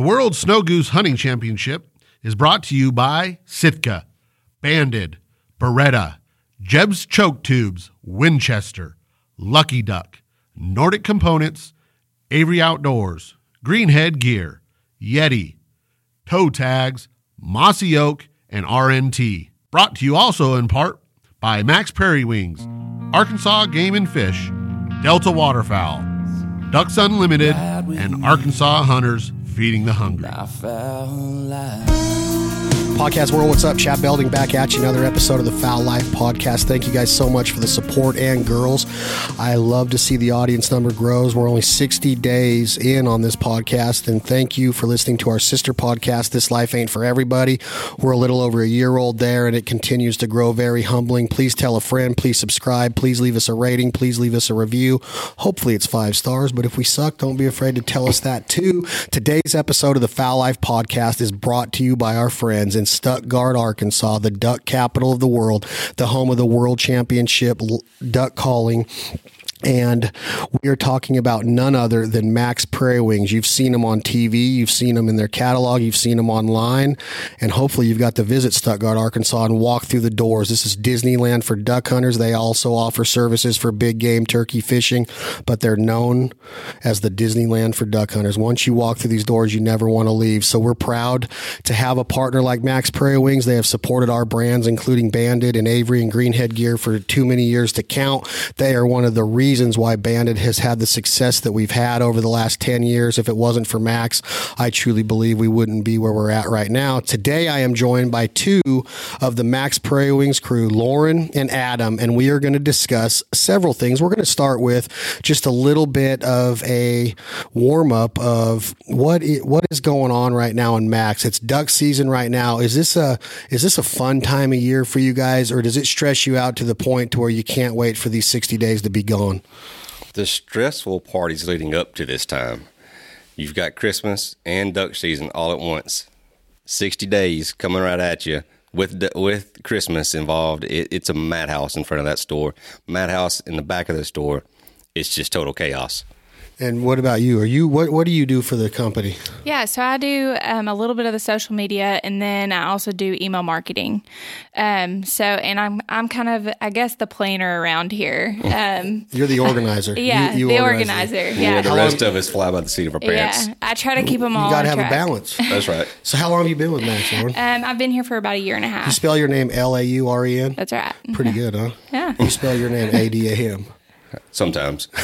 The World Snow Goose Hunting Championship is brought to you by Sitka, Banded, Beretta, Jeb's Choke Tubes, Winchester, Lucky Duck, Nordic Components, Avery Outdoors, Greenhead Gear, Yeti, Toe Tags, Mossy Oak, and RNT. Brought to you also in part by Mack's Prairie Wings, Arkansas Game and Fish, Delta Waterfowl, Ducks Unlimited, and Arkansas Hunters Feeding the Hungry. Podcast World, what's up? Chad Belding back at you. Another episode of the Fowl Life Podcast. Thank you guys so much for the support and girls. I love to see the audience number grows. We're only 60 days in on this podcast, and thank you for listening to our sister podcast, This Life Ain't for Everybody. We're a little over a year old there, and it continues to grow very humbling. Please tell a friend. Please subscribe. Please leave us a rating. Please leave us a review. Hopefully, it's five stars, but if we suck, don't be afraid to tell us that too. Today's episode of the Fowl Life Podcast is brought to you by our friends in Stuttgart, Arkansas, the duck capital of the world, the home of the world championship duck calling. And we are talking about none other than Mack's Prairie Wings. You've seen them on TV, you've seen them in their catalog, you've seen them online, and hopefully you've got to visit Stuttgart, Arkansas and walk through the doors. This is Disneyland for duck hunters. They also offer services for big game turkey fishing, but they're known as the Disneyland for duck hunters. Once you walk through these doors, you never want to leave. So we're proud to have a partner like Mack's Prairie Wings. They have supported our brands, including Banded and Avery and Greenhead Gear for too many years to count. They are one of the reasons why Banded has had the success that we've had over the last 10 years. If it wasn't for Mack's, I truly believe we wouldn't be where we're at right now. Today, I am joined by two of the Mack's Prairie Wings crew, Lauren and Adam, and we are going to discuss several things. We're going to start with just a little bit of a warm up of what i- what is going on right now in Mack's. It's duck season right now. Is this a is this a fun time of year for you guys, or does it stress you out to the point to where you can't wait for these 60 days to be gone? The stressful parties leading up to this time. You've got Christmas and duck season all at once. 60 days coming right at you with the, with Christmas involved. It, it's a madhouse in front of that store. Madhouse in the back of the store. It's just total chaos. And what about you? Are you what what do you do for the company? Yeah, so I do um, a little bit of the social media, and then I also do email marketing. Um, so, and I'm I'm kind of I guess the planner around here. Um, You're the organizer. yeah, You- you the organize it. organizer. Yeah, Yeah, the rest of us fly by the seat of our pants. yeah. I try to keep them all. You got to on have a balance. That's right. So how long have you been with Mack's, Lauren? Um, I've been here for about a year and a half. You spell your name L A U R E N. That's right. Pretty good, huh? Yeah. You spell your name A D A M. Sometimes.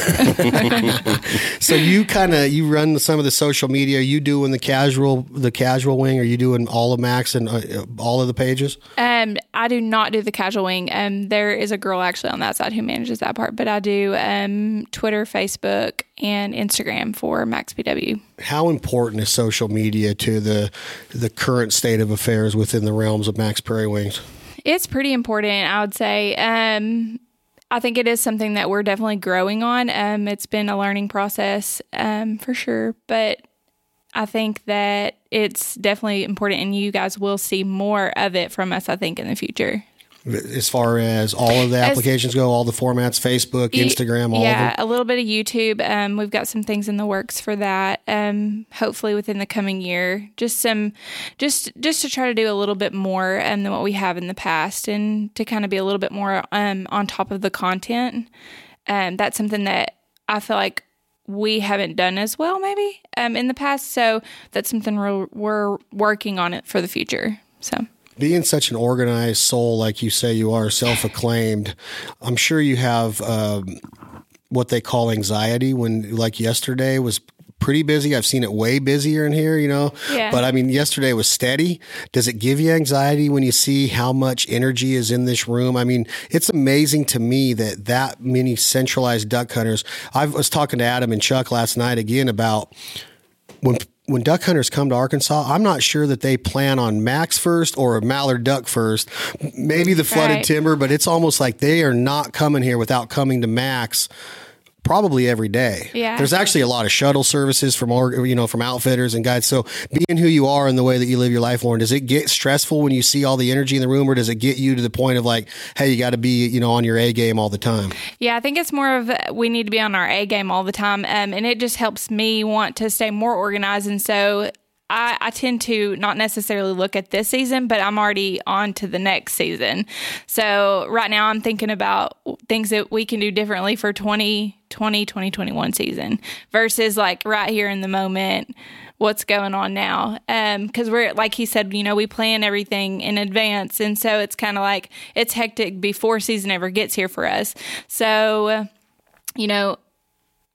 So you kind of you run some of the social media. Are you doing the casual the casual wing? Are you doing all of Mack's and uh, all of the pages? Um, I do not do the casual wing. Um, there is a girl actually on that side who manages that part, but I do um, Twitter, Facebook, and Instagram for Mack's PW. How important is social media to the the current state of affairs within the realms of Mack's Prairie Wings? It's pretty important, I would say. Um, I think it is something that we're definitely growing on. Um, it's been a learning process um, for sure, but I think that it's definitely important, and you guys will see more of it from us. I think in the future. As far as all of the As- applications go, all the formats, Facebook, Instagram, all yeah, a little bit of YouTube. Um, we've got some things in the works for that. Um, hopefully within the coming year, just some, just just to try to do a little bit more um, than what we have in the past, and to kind of be a little bit more um, on top of the content. Um, that's something that I feel like we haven't done as well, maybe um, in the past. So that's something we're, we're working on it for the future. So. Being such an organized soul like you say you are self-acclaimed i'm sure you have um, what they call anxiety when like yesterday was pretty busy. I've seen it way busier in here you know? Yeah. but i mean yesterday was steady. Does it give you anxiety when you see how much energy is in this room? I mean it's amazing to me that that many centralized duck hunters i was talking to adam and chuck last night again about when when duck hunters come to Arkansas, I'm not sure that they plan on Mack's first or a mallard duck first. Maybe the flooded Right. timber, but it's almost like they are not coming here without coming to Mack's probably every day. Yeah. There's actually a lot of shuttle services from or- you know from outfitters and guides. So being who you are and the way that you live your life, Lauren, does it get stressful when you see all the energy in the room, or does it get you to the point of like, hey, you got to be you know on your A game all the time? Yeah, I think it's more of we need to be on our A game all the time, um, and it just helps me want to stay more organized. And so I, I tend to not necessarily look at this season, but I'm already on to the next season. So right now I'm thinking about things that we can do differently for 2020, 2021 season versus like right here in the moment what's going on now. Because um, we're, like he said, you know, we plan everything in advance. And so it's kind of like it's hectic before season ever gets here for us. So, you know,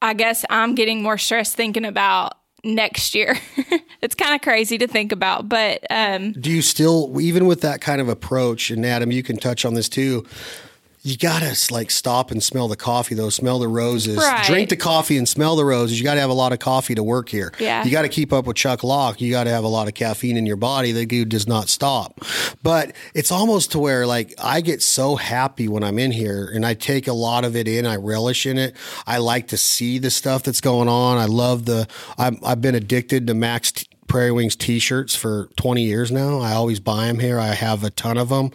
I guess I'm getting more stressed thinking about next year. it's kind of crazy to think about, but um, do you still, even with that kind of approach, and Adam, you can touch on this too you gotta like stop and smell the coffee though. Smell the roses. Right. drink the coffee and smell the roses. You gotta have a lot of coffee to work here. Yeah. you gotta keep up with chuck locke. You gotta have a lot of caffeine in your body. The dude does not stop. But it's almost to where like i get so happy when i'm in here and i take a lot of it in. I relish in it. I like to see the stuff that's going on. I love the i have been addicted to Mack's Prairie Wings t-shirts for 20 years now. I always buy them here. I have a ton of them.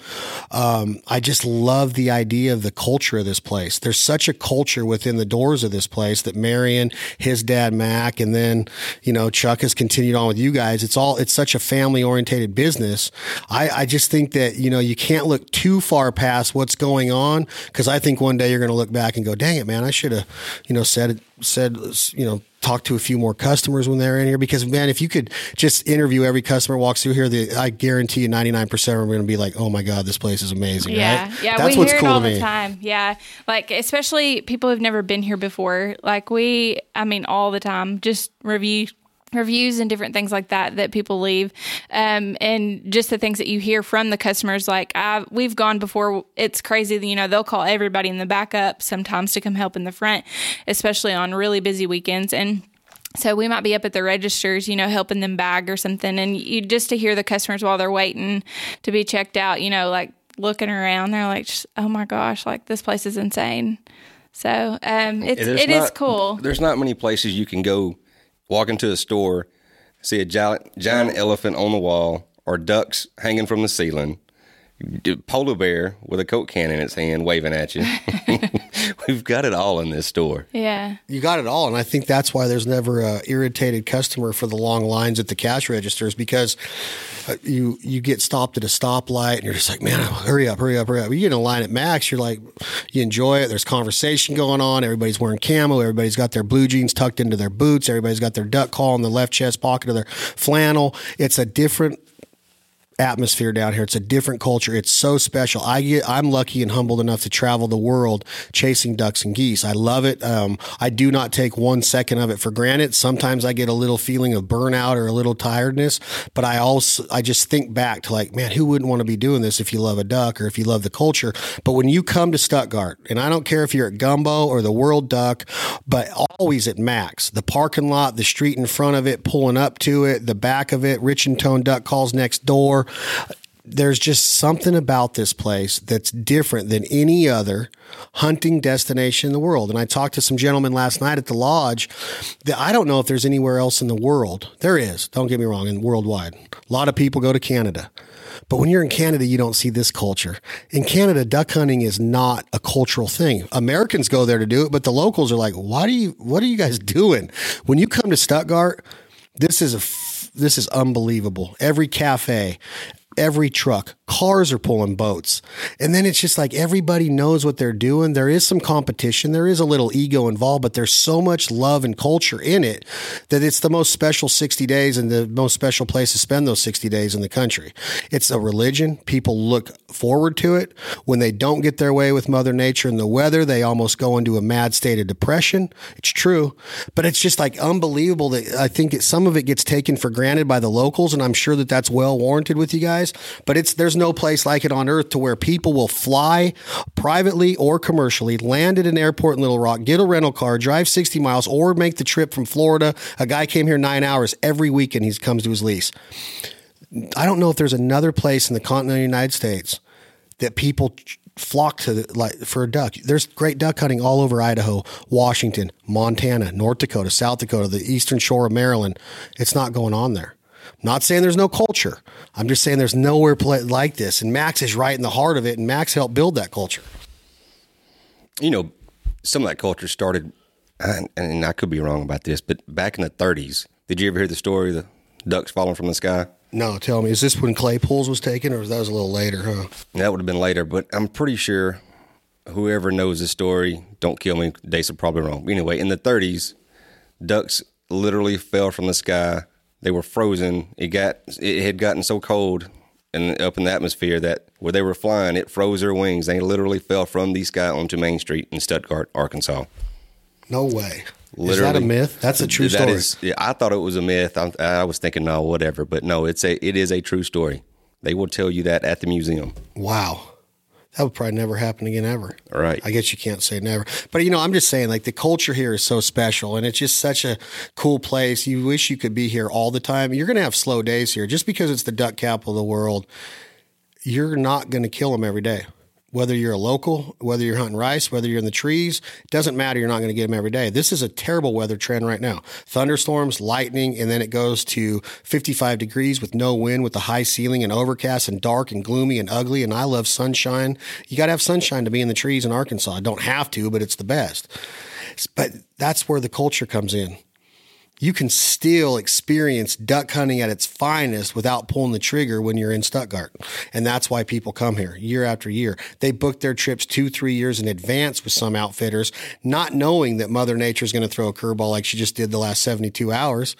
Um, I just love the idea of the culture of this place. There's such a culture within the doors of this place that Marion, his dad Mac, and then you know Chuck has continued on with you guys. It's all it's such a family orientated business. I, I just think that you know you can't look too far past what's going on because I think one day you're going to look back and go, "Dang it, man! I should have you know said said you know talk to a few more customers when they're in here? Because man if you could just interview every customer walks through here the, i guarantee you 99% are going to be like oh my god this place is amazing yeah. right? yeah That's we hear it all the time. Yeah. Like especially people who've never been here before. Like we i mean all the time just review reviews and different things like that that people leave um, and just the things that you hear from the customers like I, we've gone before it's crazy you know they'll call everybody in the backup sometimes to come help in the front especially on really busy weekends and so we might be up at the registers, you know, helping them bag or something. And you just to hear the customers while they're waiting to be checked out, you know, like looking around, they're like, oh my gosh, like this place is insane. So um, it's, it not, is cool. There's not many places you can go walk into a store, see a giant, giant elephant on the wall or ducks hanging from the ceiling, polar bear with a coke can in its hand waving at you. We've got it all in this store. Yeah. You got it all. And I think that's why there's never a irritated customer for the long lines at the cash registers because uh, you you get stopped at a stoplight and you're just like, man, hurry up, hurry up, hurry up. You get in a line at Mack's, you're like, you enjoy it. There's conversation going on. Everybody's wearing camo. Everybody's got their blue jeans tucked into their boots. Everybody's got their duck call in the left chest pocket of their flannel. It's a different atmosphere down here. It's a different culture. It's so special. I get, I'm lucky and humbled enough to travel the world chasing ducks and geese. I love it. Um, I do not take one second of it for granted. Sometimes I get a little feeling of burnout or a little tiredness, but I also, I just think back to like, man, who wouldn't want to be doing this if you love a duck or if you love the culture? But when you come to Stuttgart, and I don't care if you're at Gumbo or the World Duck, but always at Mack's, the parking lot, the street in front of it, pulling up to it, the back of it, Rich-N-Tone Duck calls next door there's just something about this place that's different than any other hunting destination in the world. And I talked to some gentlemen last night at the lodge that I don't know if there's anywhere else in the world. There is, don't get me wrong, and worldwide. A lot of people go to Canada. But when you're in Canada, you don't see this culture. In Canada, duck hunting is not a cultural thing. Americans go there to do it, but the locals are like, "Why do you? What are you guys doing?" When you come to Stuttgart, this is a this is unbelievable. Every cafe, every truck. Cars are pulling boats. And then it's just like everybody knows what they're doing. There is some competition, there is a little ego involved, but there's so much love and culture in it that it's the most special 60 days and the most special place to spend those 60 days in the country. It's a religion. People look forward to it. When they don't get their way with Mother Nature and the weather, they almost go into a mad state of depression. It's true. But it's just like unbelievable that I think it, some of it gets taken for granted by the locals. And I'm sure that that's well warranted with you guys guys, but it's there's no place like it on earth to where people will fly privately or commercially, land at an airport in Little Rock, get a rental car, drive 60 miles, or make the trip from Florida. A guy came here nine hours every weekend. He comes to his lease. I don't know if there's another place in the continental United States that people flock to like for a duck. There's great duck hunting all over Idaho, Washington, Montana, North Dakota, South Dakota, the eastern shore of Maryland. It's not going on there. Not saying there's no culture. I'm just saying there's nowhere like this. And Mack's is right in the heart of it. And Mack's helped build that culture. You know, some of that culture started, and, and I could be wrong about this, but back in the 30s, did you ever hear the story of the ducks falling from the sky. No, tell me, is this when Claypools was taken, or was that was a little later? Huh? That would have been later, but I'm pretty sure whoever knows the story, don't kill me. Dates are probably wrong. Anyway, in the 30s, ducks literally fell from the sky. They were frozen. It got it had gotten so cold and up in the atmosphere that where they were flying, it froze their wings. They literally fell from the sky onto Main Street in Stuttgart, Arkansas. No way. Literally, is that a myth? That's a true That story. is- yeah, I thought it was a myth. I, I was thinking, no, whatever. But no, it's a it is a true story. They will tell you that at the museum. wow. That would probably never happen again ever. All right. I guess you can't say never. But you know, I'm just saying like the culture here is so special and it's just such a cool place. You wish you could be here all the time. You're going to have slow days here just because it's the duck capital of the world. You're not going to kill them every day. Whether you're a local, whether you're hunting rice, whether you're in the trees, it doesn't matter. You're not going to get them every day. This is a terrible weather trend right now. Thunderstorms, lightning, and then it goes to 55 degrees with no wind, with a high ceiling and overcast and dark and gloomy and ugly. And I love sunshine. You got to have sunshine to be in the trees in Arkansas. I don't have to, but it's the best. But that's where the culture comes in you can still experience duck hunting at its finest without pulling the trigger when you're in Stuttgart. And that's why people come here year after year. They book their trips two, three years in advance with some outfitters, not knowing that Mother Nature is going to throw a curveball like she just did the last 72 hours.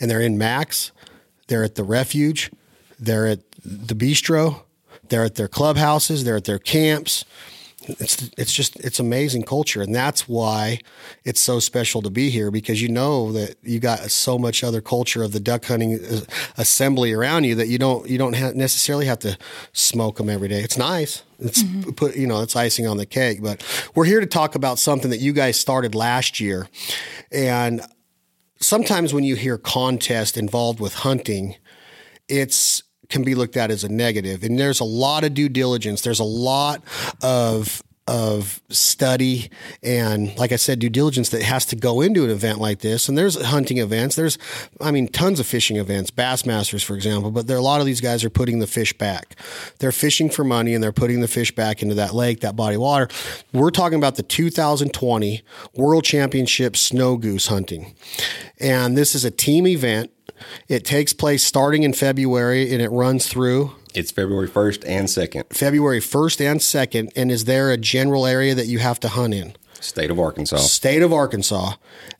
And they're in Mack's, they're at the refuge, they're at the bistro, they're at their clubhouses, they're at their camps it's it's just it's amazing culture. And that's why it's so special to be here because you know that you got so much other culture of the duck hunting uh, assembly around you that you don't you don't ha- necessarily have to smoke them every day. It's nice. It's put you know it's icing on the cake. But we're here to talk about something that you guys started last year. And sometimes when you hear contest involved with hunting it's can be looked at as a negative. And there's a lot of due diligence. There's a lot of of study and like I said due diligence that has to go into an event like this. And there's hunting events. There's I mean tons of fishing events Bassmasters for example but there a lot of these guys are putting the fish back. They're fishing for money and they're putting the fish back into that lake that body of water. We're talking about the 2020 World Championship snow goose hunting. And this is a team event it takes place starting in February and it runs through It's February 1st and 2nd, February 1st and 2nd. And is there a general area that you have to hunt in? state of Arkansas. State of Arkansas.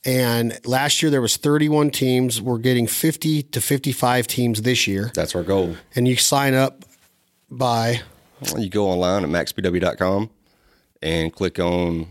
And last year there was 31 teams. We're getting 50 to 55 teams this year. That's our goal. And you sign up by You go online at mackspw.com and click on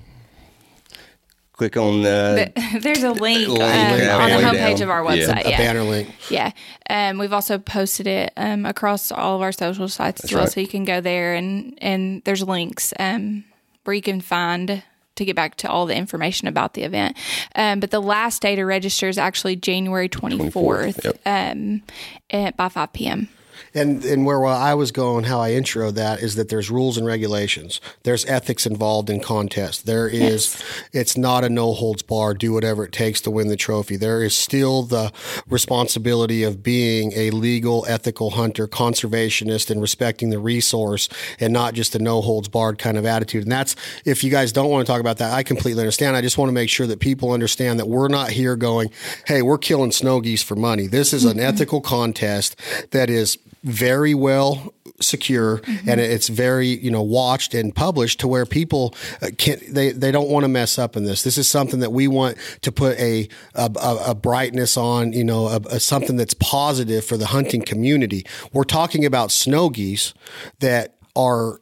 click on uh, There's a link, um, on the homepage down. of our Yeah. website. a Yeah, banner link. yeah. Um, we've also posted it um, across all of our social sites as well, right. so you can go there and and there's links um, where you can find to get back to all the information about the event. Um, but the last day to register is actually January 24th, Yep. um, at, by 5 p.m. And and where I was going, how I intro that is that there's rules and regulations. There's ethics involved in contest. There is, it's not a no holds bar. Do whatever it takes to win the trophy. There is still the responsibility of being a legal, ethical hunter, conservationist, and respecting the resource, and not just a no holds barred kind of attitude. And that's if you guys don't want to talk about that, I completely understand. I just want to make sure that people understand that we're not here going, "Hey, we're killing snow geese for money." This is an mm-hmm. ethical contest that is very well secure and it's very you know watched and published to where people uh, can they they don't want to mess up in this this is something that we want to put a a, a a brightness on you know a, a something that's positive for the hunting community we're talking about snow geese that are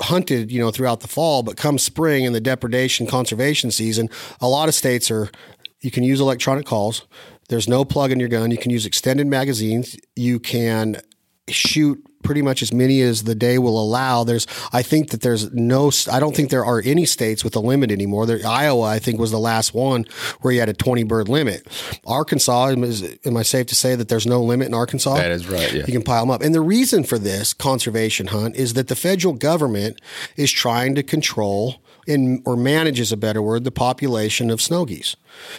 hunted, you know, throughout the fall, but come spring and the depredation conservation season, a lot of states are you can use electronic calls. There's no plug in your gun. You can use extended magazines. You can shoot pretty much as many as the day will allow. There's, I think that there's no, I don't think there are any states with a limit anymore. There, Iowa, I think, was the last one where you had a 20 bird limit. Arkansas, is, am I safe to say that there's no limit in Arkansas? That is right, yeah. You can pile them up. And the reason for this conservation hunt is that the federal government is trying to control in, or manage is a better word, the population of snow geese.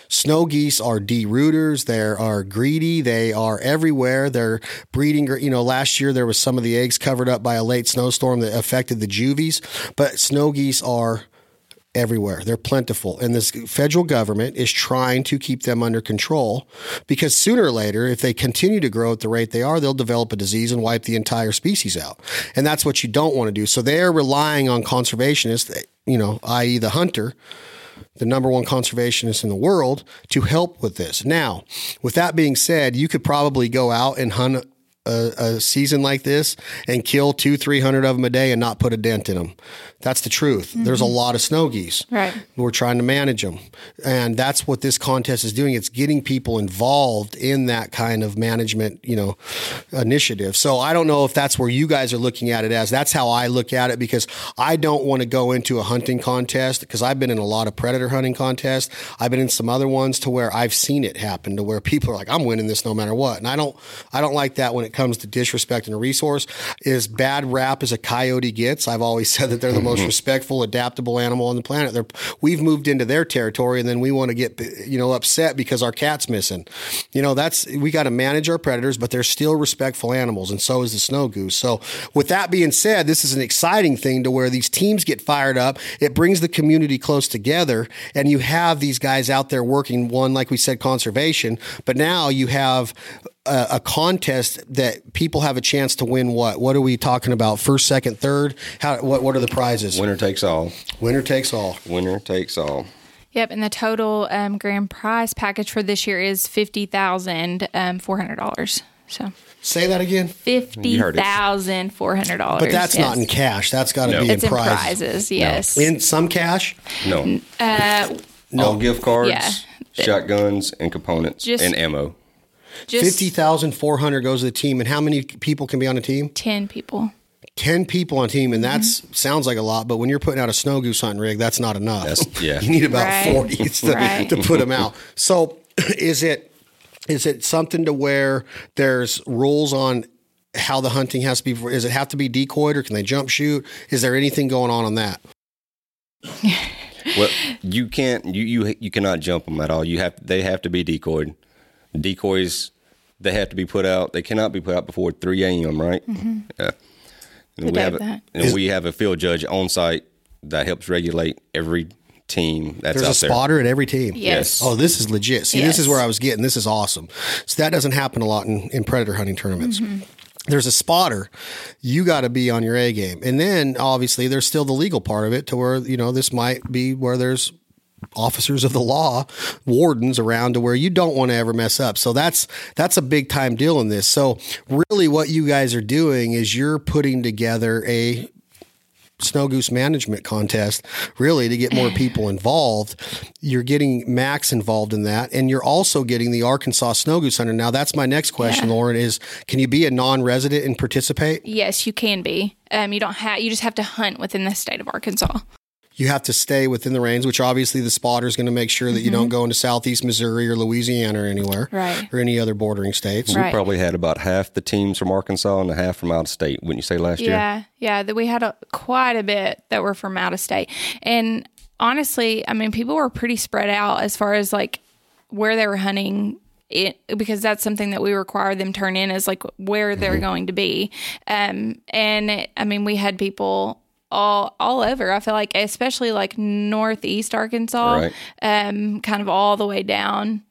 Snow geese are derooters. They are greedy. They are everywhere. They're breeding. You know, last year there was some of the eggs covered up by a late snowstorm that affected the juvies, but snow geese are everywhere. They're plentiful. And this federal government is trying to keep them under control because sooner or later, if they continue to grow at the rate they are, they'll develop a disease and wipe the entire species out. And that's what you don't want to do. So they are relying on conservationists, you know, i.e., the hunter the number one conservationist in the world, to help with this. Now, with that being said, you could probably go out and hunt a, a, season like this and kill two, three hundred of them a day and not put a dent in them. That's the truth. Mm-hmm. There's a lot of snow geese. Right. We're trying to manage them. And that's what this contest is doing. It's getting people involved in that kind of management, you know, initiative. So I don't know if that's where you guys are looking at it as. That's how I look at it because I don't want to go into a hunting contest because I've been in a lot of predator hunting contests. I've been in some other ones to where I've seen it happen to where people are like, I'm winning this no matter what. And I don't I don't like that when it comes to disrespecting a resource. As bad rap as a coyote gets, I've always said that they're the most mm-hmm. respectful, adaptable animal on the planet. They're, we've moved into their territory, and then we want to get you know upset because our cat's missing. You know, that's we got to manage our predators, but they're still respectful animals, and so is the snow goose. So, with that being said, this is an exciting thing to where these teams get fired up. It brings the community close together, and you have these guys out there working. One, like we said, conservation, but now you have a, a, contest that people have a chance to win what? What are we talking about? First, second, third? How what what are the prizes? Winner takes all. Winner takes all. Winner takes all. Yep, and the total um, grand prize package for this year is fifty thousand um, four hundred dollars. So say that again. Fifty thousand four hundred dollars. But that's yes. not in cash. That's got to no. be it's in prizes. in prizes. Yes, no. in some cash. No. Uh, no All gift cards, yeah. shotguns, and components, Just, and ammo. Fifty thousand four hundred goes to the team, and how many people can be on a team? Ten people. 10 people on team and that mm-hmm. sounds like a lot but when you're putting out a snow goose hunting rig that's not enough that's, yeah you need about right. 40 to, right. to put them out so is it is it something to where there's rules on how the hunting has to be is it have to be decoyed or can they jump shoot is there anything going on on that well you can't you you you cannot jump them at all you have they have to be decoyed decoys they have to be put out. They cannot be put out before 3 a.m. Right? Mm-hmm. Yeah. And we have a, and we have a field judge on site that helps regulate every team that's There's out a spotter at every team. Yes. Oh, this is legit. See, yes. this is where I was getting. This is awesome. So that doesn't happen a lot in, in predator hunting tournaments. Mm-hmm. There's a spotter. You got to be on your A game. And then obviously there's still the legal part of it to where, you know, this might be where there's officers of the law, wardens around to where you don't want to ever mess up. So that's that's a big time deal in this. So really what you guys are doing is you're putting together a snow goose management contest really to get more people involved you're getting Mack's involved in that and you're also getting the arkansas snow goose hunter now that's my next question yeah. lauren is can you be a non-resident and participate yes you can be um, you don't have you just have to hunt within the state of arkansas you have to stay within the range, which obviously the spotter is going to make sure that mm-hmm. you don't mm-hmm. go into southeast Missouri or Louisiana or anywhere, right. or any other bordering states. We probably had about half the teams from Arkansas and a half from out of state. Wouldn't you say last yeah, year? Yeah, yeah. That we had a, quite a bit that were from out of state, and honestly, I mean, people were pretty spread out as far as like where they were hunting it, because that's something that we require them turn in is like where they're mm-hmm. going to be. Um, and I mean, we had people all all over. I feel like, especially like northeast Arkansas, right. um, kind of all the way down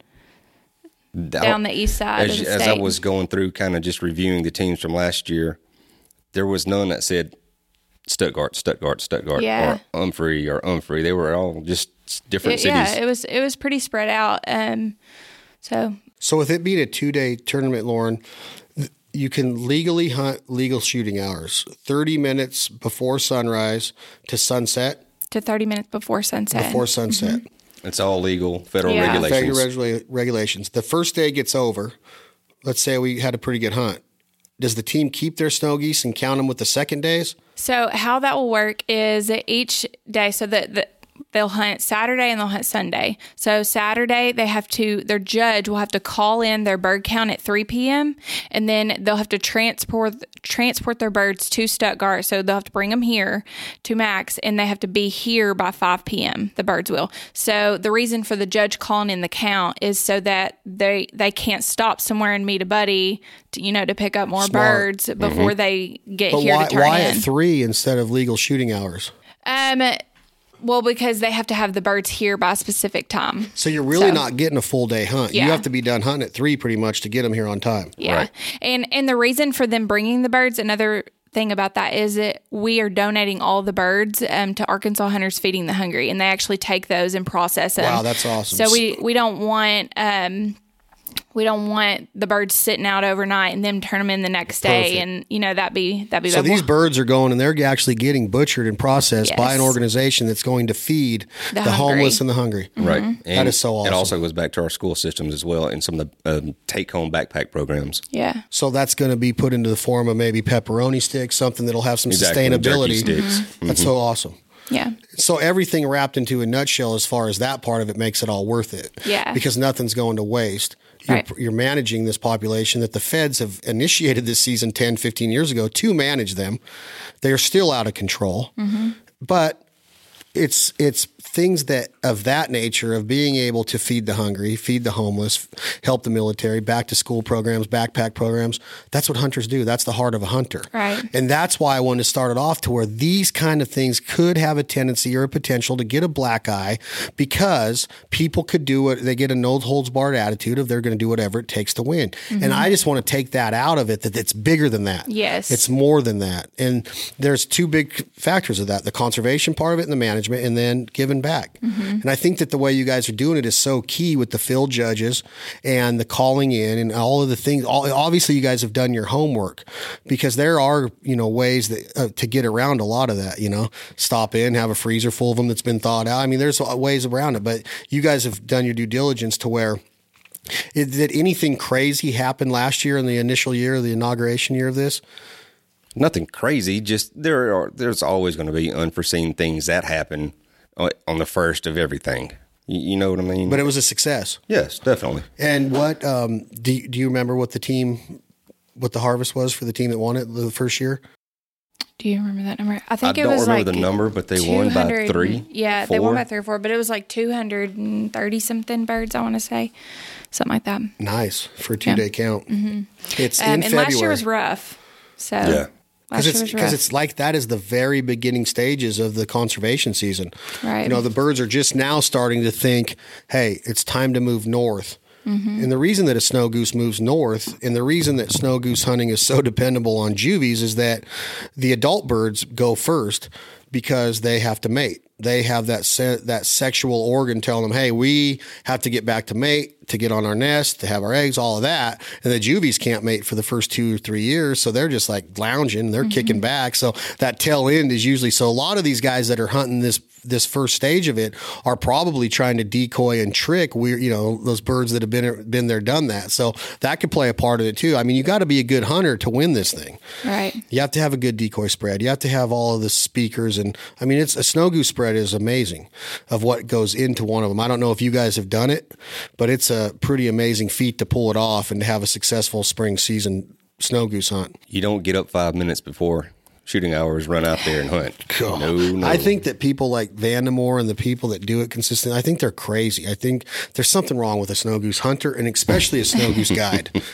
down the east side. As, as I was going through, kind of just reviewing the teams from last year, there was none that said Stuttgart, Stuttgart, Stuttgart, yeah. or Humphrey or Humphrey. They were all just different it, cities. Yeah, it was it was pretty spread out. Um, so so with it being a two day tournament, Lauren, you can legally hunt legal shooting hours 30 minutes before sunrise to sunset. To 30 minutes before sunset. Before sunset. Mm-hmm. it's all legal federal yeah. regulations. Federal regulations. The first day gets over. Let's say we had a pretty good hunt. Does the team keep their snow geese and count them with the second days? So how that will work is each day so that the, they'll hunt Saturday and they'll hunt Sunday. So Saturday they have to their judge will have to call in their bird count at 3 p.m. and then they'll have to transport transport their birds to Stuttgart. So they'll have to bring them here to Mack's and they have to be here by 5 p.m. The birds will. So the reason for the judge calling in the count is so that they they can't stop somewhere and meet a buddy, to, you know, to pick up more Smart. birds before mm-hmm. they get but here why, to turn why in. at three instead of legal shooting hours? Um Well, because they have to have the birds here by a specific time. So you're really So- not getting a full day hunt. You have to be done hunting at three pretty much to get them here on time. Yeah. Right. And and the reason for them bringing the birds, another thing about that is that we are donating all the birds um, to Arkansas Hunters Feeding the Hungry, and they actually take those and process them. Wow, that's awesome. So we we don't want. Um, we don't want the birds sitting out overnight and then turn them in the next day, and you know that be that be. So bad. these birds are going and they're actually getting butchered and processed by an organization that's going to feed the, The homeless and the hungry. Right. Mm-hmm. And That is so awesome. It also goes back to our school systems as well and some of the um, take home backpack programs. yeah, So that's going to be put into the form of maybe pepperoni sticks, something that'll have some Exactly, sustainability. sticks. That's so awesome. yeah, So everything wrapped into a nutshell as far as that part of it makes it all worth it. Yeah. Because nothing's going to waste. You're, Right. you're managing this population that the feds have initiated this season 10, 15 years ago to manage them. They're still out of control. Mm-hmm. But it's it's things that of that nature of being able to feed the hungry, feed the homeless, help the military, back to school programs, backpack programs. That's what hunters do. That's the heart of a hunter. Right. And that's why I wanted to start it off to where these kind of things could have a tendency or a potential to get a black eye because people could do it. They get a no holds barred attitude of they're going to do whatever it takes to win. And mm-hmm. I just want to take that out of it that it's bigger than that. Yes. It's more than that. And there's two big factors of that the conservation part of it and the management, and then giving back. And I think that the way you guys are doing it is so key with the field judges and the calling in and all of the things. All, obviously, you guys have done your homework because there are, you know, ways that uh, to get around a lot of that, you know, stop in, have a freezer full of them that's been thawed out. I mean, there's ways around it, but you guys have done your due diligence to where did anything crazy happen last year in the initial year, the inauguration year of this? Nothing crazy, just there are there's always going to be unforeseen things that happen on on the first of everything. You, you know what I mean? But it was a success. yes, definitely. And what um, do you, do you remember what the team, what the harvest was for the team that won it the first year? Do you remember that number? I I think it don't was remember like the number, but they won by three. Yeah, they won by three or four, but it was like two hundred and thirty something birds. I want to say something like that. Um, Nice for a two day count. It's in and February. last year was rough. So Yeah. Because it's because it's like that is the very beginning stages of the conservation season. Right. You know, the birds are just now starting to think, "Hey, it's time to move north." Mm-hmm. And the reason that a snow goose moves north, and the reason that snow goose hunting is so dependable on juvies, is that the adult birds go first because they have to mate. They have that se- that sexual organ telling them, "Hey, we have to get back to mate to get on our nest to have our eggs, all of that." And the juvies can't mate for the first two or three years, so they're just like lounging, they're kicking mm-hmm. back. So that tail end is usually so. A lot of these guys that are hunting this this first stage of it are probably trying to decoy and trick we you know those birds that have been been there done that. So that could play a part of it too. I mean, you got to be a good hunter to win this thing. right. You have to have a good decoy spread. You have to have all of the speakers, and I mean, it's a snow goose spread is amazing of what goes into one of them. I don't know if you guys have done it, but it's a pretty amazing feat to pull it off and to have a successful spring season snow goose hunt. You don't get up five minutes before shooting hours, run out there and hunt. No, no. I think that people like Vandemore and the people that do it consistently, I think they're crazy. I think there's something wrong with a snow goose hunter and especially a snow goose guide.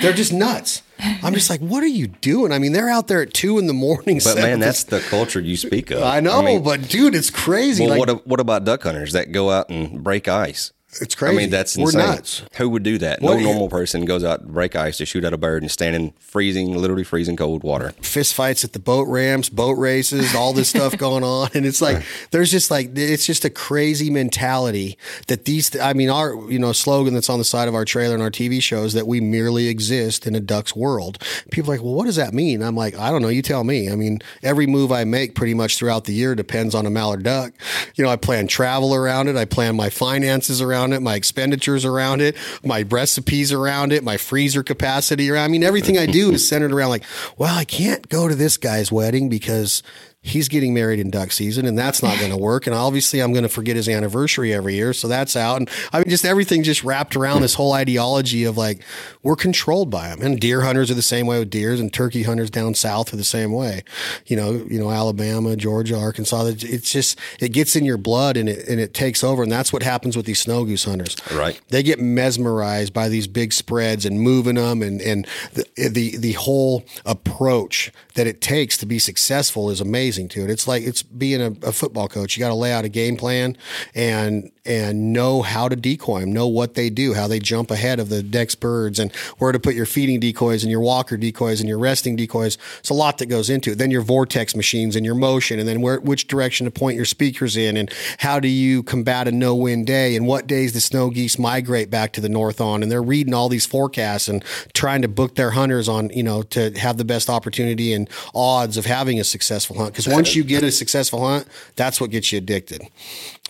They're just nuts. I'm just like, what are you doing? I mean, they're out there at two in the morning. But man, that's the culture you speak of. I know, mean, but dude, it's crazy. well, like, what what about duck hunters that go out and break ice? It's crazy. I mean, that's insane. We're nuts. Who would do that? What- no normal person goes out and break ice to shoot at a bird and stand in freezing, literally freezing cold water. fist fights at the boat ramps, boat races, all this stuff going on. And it's like, there's just like, it's just a crazy mentality that these, I mean, our, you know, slogan that's on the side of our trailer and our TV shows that we merely exist in a duck's world. People are like, well, what does that mean? I'm like, I don't know. You tell me. I mean, every move I make pretty much throughout the year depends on a mallard duck. You know, I plan travel around it. I plan my finances around it, my expenditures around it, my recipes around it, my freezer capacity around. I mean, everything I do is centered around like, well, I can't go to this guy's wedding because he's getting married in duck season and that's not going to work. And obviously I'm going to forget his anniversary every year. So that's out. And I mean, just everything just wrapped around this whole ideology of like, we're controlled by them and deer hunters are the same way with deers and turkey hunters down south are the same way. You know, you know, Alabama, Georgia, Arkansas, it's just, it gets in your blood and it, and it takes over. And that's what happens with these snow goose hunters. Right. They get mesmerized by these big spreads and moving them and, and the, the, the whole approach that it takes to be successful is amazing. Amazing to it. It's like it's being a, a football coach. You got to lay out a game plan and and know how to decoy them, know what they do, how they jump ahead of the next birds, and where to put your feeding decoys and your walker decoys and your resting decoys. It's a lot that goes into it. Then your vortex machines and your motion, and then where which direction to point your speakers in, and how do you combat a no wind day, and what days the snow geese migrate back to the north on, and they're reading all these forecasts and trying to book their hunters on you know to have the best opportunity and odds of having a successful hunt. Because once you get a successful hunt, that's what gets you addicted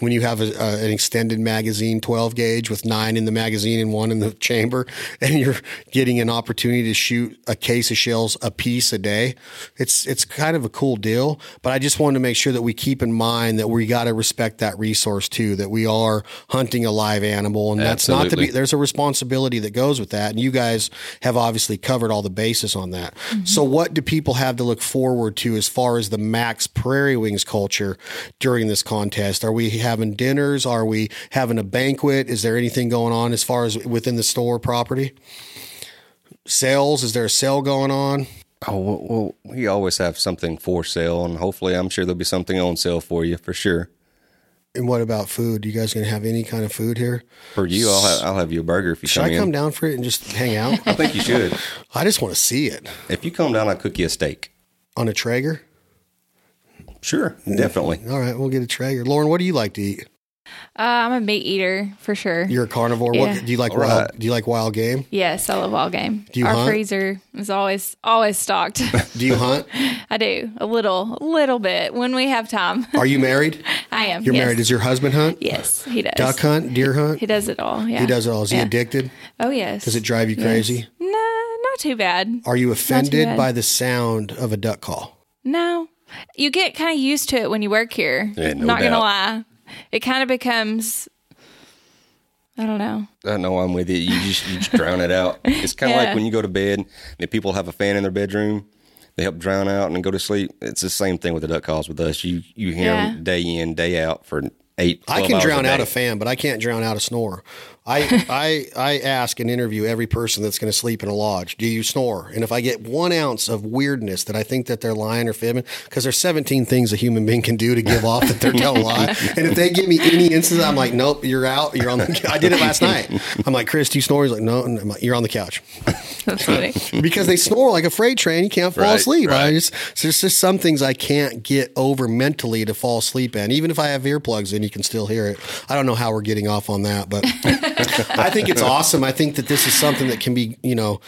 when you have a, a, an extended magazine 12 gauge with nine in the magazine and one in the chamber and you're getting an opportunity to shoot a case of shells a piece a day it's it's kind of a cool deal. But i just wanted to make sure that we keep in mind that we got to respect that resource too that we are hunting a live animal and that's not to be there's a responsibility that goes with that and you guys have obviously covered all the bases on that. Mm-hmm. So what do people have to look forward to as far as the Mack's prairie wings culture during this contest? Are we having dinners? Are we having a banquet? Is there anything going on as far as within the store property? Sales is there a sale going on? Oh well, we always have something for sale, and hopefully, I'm sure there'll be something on sale for you for sure. and what about food? You guys gonna have any kind of food here? For you, I'll have, I'll have you a burger if you should come i in. come down for it and just hang out? I think you should. i just want to see it. If you come down, I'll cook you a steak. on a traeger Sure, definitely. all right we'll get a traeger lauren what do you like to eat Uh, I'm a meat eater for sure. You're a carnivore. Yeah. What do you like? All Wild, right. Do you like wild game? yes, I love all game. Do you Our hunt? freezer is always always stocked. Do you hunt? I do a little, a little bit when we have time. Are you married? I am. You're yes. married. Does your husband hunt? Yes, he does. Duck hunt? Deer hunt? He does it all. Yeah, He does it all. Is he addicted? Oh yes. Does it drive you Yes. crazy? No, not too bad. Are you offended by the sound of a duck call? No, you get kind of used to it when you work here. Yeah, no not gonna lie, it kind of becomes. I don't know. I know I'm with you. You just you just drown it out. It's kind of Yeah. like when you go to bed and people have a fan in their bedroom. They help drown out and go to sleep. It's the same thing with the duck calls with us. You you hear Yeah. them day in day out for eight. I can hours drown out a fan, but I can't drown out a snore. I I I ask and interview every person that's going to sleep in a lodge. Do you snore? And if I get one ounce of weirdness that I think that they're lying or fibbing, because there's 17 things a human being can do to give off that they're telling a lie. And if they give me any instance, I'm like, nope, you're out. You're on the. I did it last night. I'm like, Chris, do you snore? He's like, no. And I'm like, you're on the couch That's funny. because they snore like a freight train. You can't fall Right, asleep. I just so there's just some things I can't get over mentally to fall asleep in. Even if I have earplugs in, you can still hear it. I don't know how we're getting off on that, but I think it's awesome. I think that this is something that can be, you know,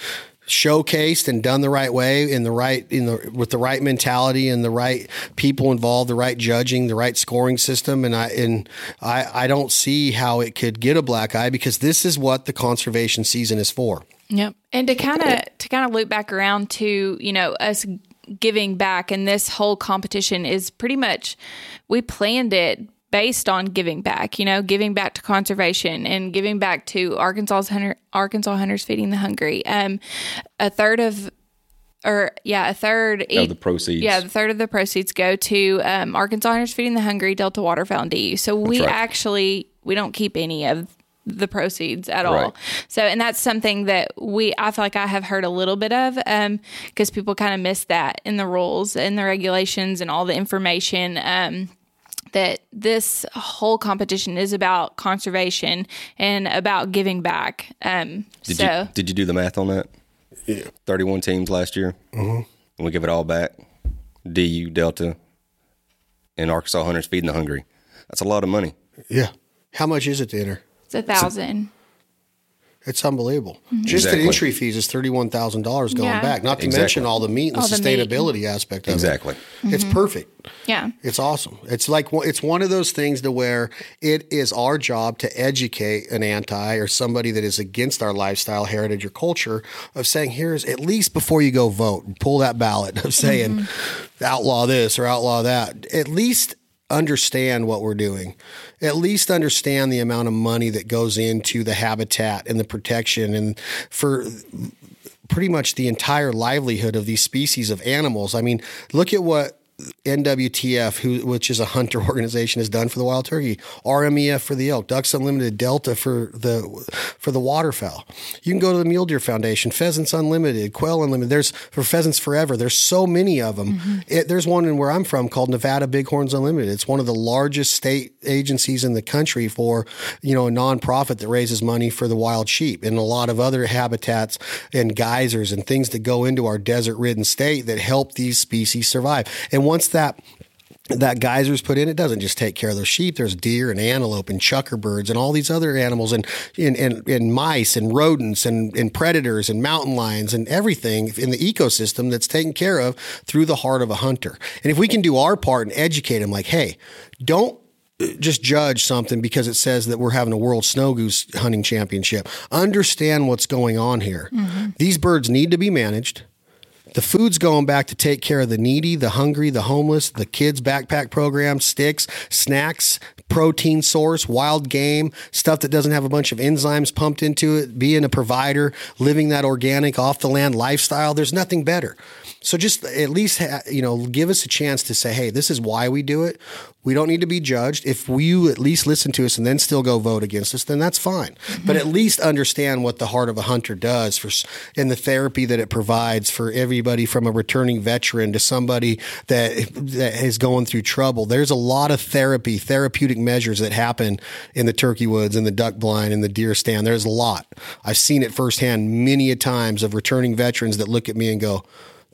showcased and done the right way in the right in the with the right mentality and the right people involved the right judging the right scoring system and i and i i don't see how it could get a black eye because this is what the conservation season is for Yep. And to kind of to kind of loop back around to, you know, us giving back and this whole competition is pretty much we planned it based on giving back, you know, giving back to conservation and giving back to Arkansas's hunter Arkansas hunters feeding the hungry. Um a third of or yeah, a third Of the proceeds. Yeah, the third of the proceeds go to um, Arkansas Hunters Feeding the Hungry, Delta Waterfowl, and DU. So we right. actually we don't keep any of the proceeds at all. So, and that's something that we, I feel like I have heard a little bit of because people kind of miss that in the rules and the regulations and all the information. Um, that this whole competition is about conservation and about giving back. Um, Did so, you did you do the math on that? Yeah. 31 teams last year. Mm-hmm. And we give it all back. DU, Delta, and Arkansas Hunters feeding the hungry. That's a lot of money. yeah how much is it to enter it's a thousand. It's unbelievable. Mm-hmm. Just Exactly. the entry fees is thirty one thousand dollars going Yeah. back. Not to Exactly. mention all the meat and All the meat. sustainability aspect of it. Exactly. it. It's mm-hmm. perfect. yeah. It's awesome. It's like it's one of those things to where it is our job to educate an anti or somebody that is against our lifestyle, heritage, or culture of saying, here's at least before you go vote, pull that ballot of saying mm-hmm. outlaw this or outlaw that. At least understand what we're doing. At least understand the amount of money that goes into the habitat and the protection and for pretty much the entire livelihood of these species of animals. I mean, look at what NWTF, who which is a hunter organization, has done for the wild turkey, RMEF for the elk, Ducks Unlimited, Delta for the for the waterfowl. You can go to the Mule Deer Foundation, Pheasants Unlimited, Quail Unlimited. There's for Pheasants Forever. There's so many of them. Mm-hmm. It, there's one in where I'm from called Nevada Bighorns Unlimited. It's one of the largest state agencies in the country for you know a nonprofit that raises money for the wild sheep and a lot of other habitats and geysers and things that go into our desert ridden state that help these species survive. And once that that geysers put in, it doesn't just take care of those sheep. There's deer and antelope and chukar birds and all these other animals and and, and, and mice and rodents and, and predators and mountain lions and everything in the ecosystem that's taken care of through the heart of a hunter. And if we can do our part and educate them, like, hey, don't just judge something because it says that we're having a world snow goose hunting championship. Understand what's going on here. Mm-hmm. These birds need to be managed. The food's going back to take care of the needy, the hungry, the homeless, the kids backpack program, sticks, snacks, protein source, wild game, stuff that doesn't have a bunch of enzymes pumped into it, being a provider, living that organic off the land lifestyle. There's nothing better. So just at least ha- you know give us a chance to say, hey, this is why we do it. We don't need to be judged. If you at least listen to us and then still go vote against us, then that's fine. Mm-hmm. But at least understand what the heart of a hunter does for and the therapy that it provides for everybody from a returning veteran to somebody that that is going through trouble. There's a lot of therapy, therapeutic measures that happen in the turkey woods, in the duck blind, in the deer stand. There's a lot. I've seen it firsthand many a times of returning veterans that look at me and go,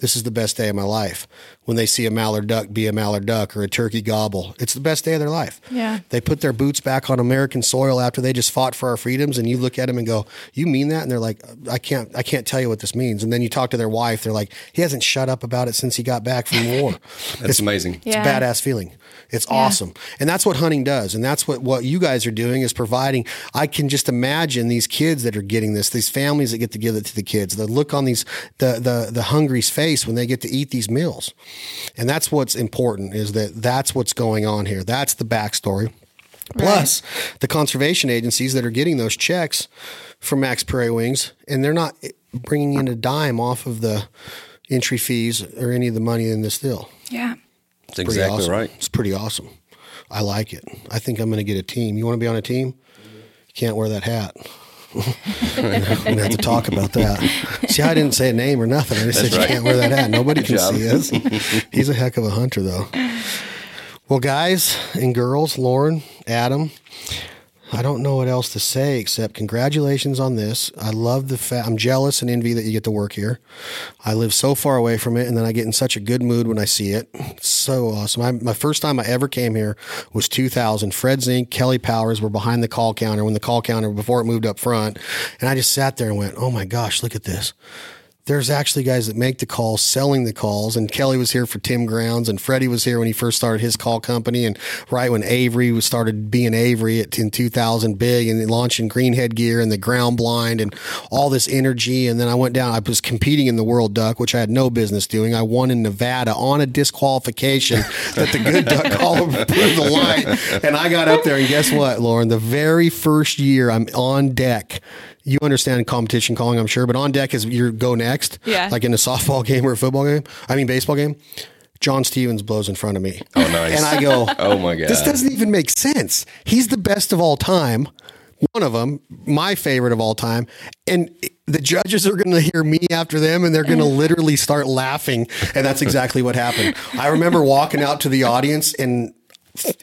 this is the best day of my life. When they see a mallard duck be a mallard duck or a turkey gobble, it's the best day of their life. Yeah. They put their boots back on American soil after they just fought for our freedoms, and you look at them and go, "You mean that?" And they're like, "I can't, I can't tell you what this means." And then you talk to their wife, they're like, "He hasn't shut up about it since he got back from war." That's amazing. It's Yeah. a badass feeling. It's awesome. And that's what hunting does. And that's what, what you guys are doing is providing. I can just imagine these kids that are getting this, these families that get to give it to the kids, the look on these, the, the, the hungry's face when they get to eat these meals. And that's what's important is that that's what's going on here. That's the backstory. Plus, the conservation agencies that are getting those checks from Mack's Prairie Wings, and they're not bringing in a dime off of the entry fees or any of the money in this deal Yeah. That's pretty exactly awesome. right. It's pretty awesome. I like it. I think I'm going to get a team. You want to be on a team? You can't wear that hat. To have to talk about that. See, I didn't say a name or nothing. I just said right. you can't wear that hat. Nobody can job. see us. He's a heck of a hunter, though. Well, guys and girls, Lauren, Adam, I don't know what else to say except congratulations on this. I love the fact I'm jealous and envy that you get to work here. I live so far away from it, and then I get in such a good mood when I see it. It's so awesome. I, my first time I ever came here was 2000. Fred Zink, Kelly Powers were behind the call counter when the call counter before it moved up front, and I just sat there and went, "Oh my gosh, look at this." There's actually guys that make the calls, selling the calls. And Kelly was here for Tim Grounds, and Freddie was here when he first started his call company. And right when Avery was started being Avery at, in 2000, big and launching Greenhead Gear and the Ground Blind and all this energy. And then I went down. I was competing in the World Duck, which I had no business doing. I won in Nevada on a disqualification that the good duck caller put the line. And I got up there, and guess what, Lauren? The very first year I'm on deck you understand competition calling, I'm sure, but on deck is you go next. Yeah. Like in a softball game or a football game. I mean, baseball game. John Stevens blows in front of me. Oh, nice. And I go, Oh, my God. This doesn't even make sense. He's the best of all time. One of them, my favorite of all time. And the judges are going to hear me after them and they're going to literally start laughing. And that's exactly what happened. I remember walking out to the audience and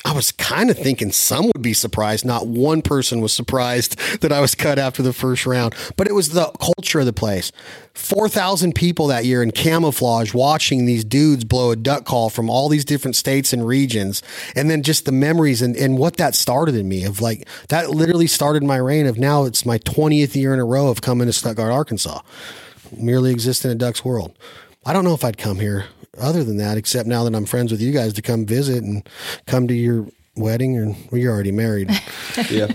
I was kind of thinking some would be surprised. Not one person was surprised that I was cut after the first round, but it was the culture of the place. 4,000 people that year in camouflage watching these dudes blow a duck call from all these different states and regions. And then just the memories and, and what that started in me of like, that literally started my reign of now it's my 20th year in a row of coming to Stuttgart, Arkansas, merely exist in a duck's world. I don't know if I'd come here other than that, except now that I'm friends with you guys to come visit and come to your wedding, or well, you're already married. Yeah.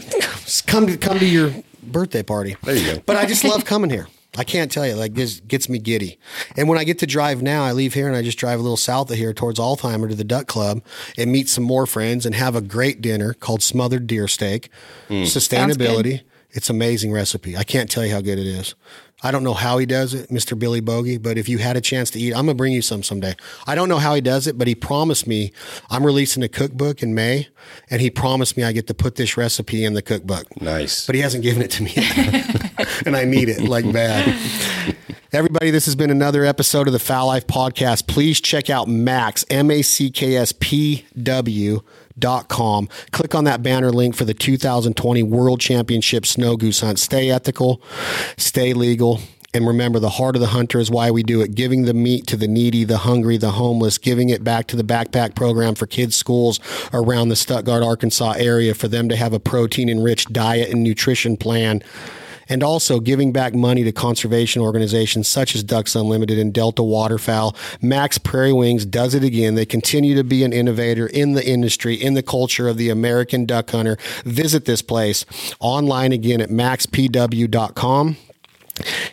Come to come to your birthday party. There you go. But I just love coming here. I can't tell you, like this gets me giddy. And when I get to drive now, I leave here and I just drive a little south of here towards Altheimer to the Duck Club and meet some more friends and have a great dinner called smothered deer steak. Hmm. Sustainability. It's amazing recipe. I can't tell you how good it is. I don't know how he does it, Mr. Billy Bogey, but if you had a chance to eat, I'm gonna bring you some someday. I don't know how he does it, but he promised me I'm releasing a cookbook in May, and he promised me I get to put this recipe in the cookbook. Nice. But he hasn't given it to me yet. and I need it like bad. Everybody, this has been another episode of the Fowl Life Podcast. Please check out Mack's, M A C K S P W dot com. Click on that banner link for the 2020 World Championship Snow Goose Hunt. Stay ethical, stay legal. And remember, the heart of the hunter is why we do it. Giving the meat to the needy, the hungry, the homeless, giving it back to the backpack program for kids' schools around the Stuttgart, Arkansas area for them to have a protein enriched diet and nutrition plan and also giving back money to conservation organizations such as Ducks Unlimited and Delta Waterfowl. Mack's Prairie Wings does it again. They continue to be an innovator in the industry, in the culture of the American duck hunter. Visit this place online again at mackspw.com.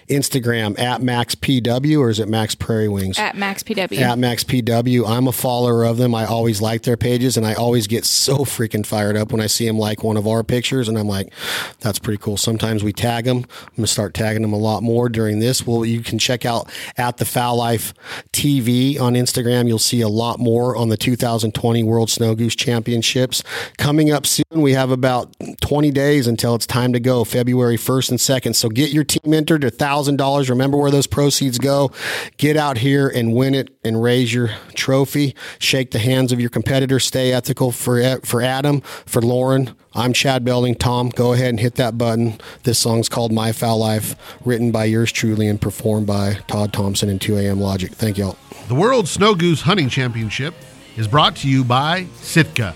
Instagram at MacksPW or is it Mack's Prairie Wings? At Mack's PW. At Mack's PW. I'm a follower of them. I always like their pages and I always get so freaking fired up when I see them like one of our pictures and I'm like, that's pretty cool. Sometimes we tag them. I'm going to start tagging them a lot more during this. Well, you can check out at the Fowl Life TV on Instagram. You'll see a lot more on the 2020 World Snow Goose Championships. Coming up soon, we have about 20 days until it's time to go, February 1st and 2nd. So get your team entered, $1,000. Remember where those proceeds go. Get out here and win it and raise your trophy. Shake the hands of your competitors. Stay ethical for, for Adam, for Lauren. I'm Chad Belding. Tom, go ahead and hit that button. This song's called My Fowl Life, written by yours truly and performed by Todd Thompson and 2AM Logic. Thank y'all. The World Snow Goose Hunting Championship is brought to you by Sitka,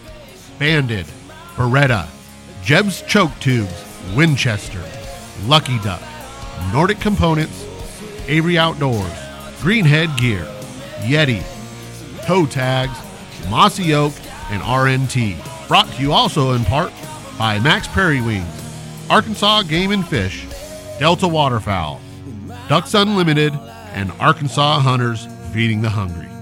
Banded, Beretta, Jeb's Choke Tubes, Winchester, Lucky Duck, Nordic Components, Avery Outdoors, Greenhead Gear, Yeti, Toe Tags, Mossy Oak, and RNT. Brought to you also in part by Mack's Prairie Wings, Arkansas Game and Fish, Delta Waterfowl, Ducks Unlimited, and Arkansas Hunters Feeding the Hungry.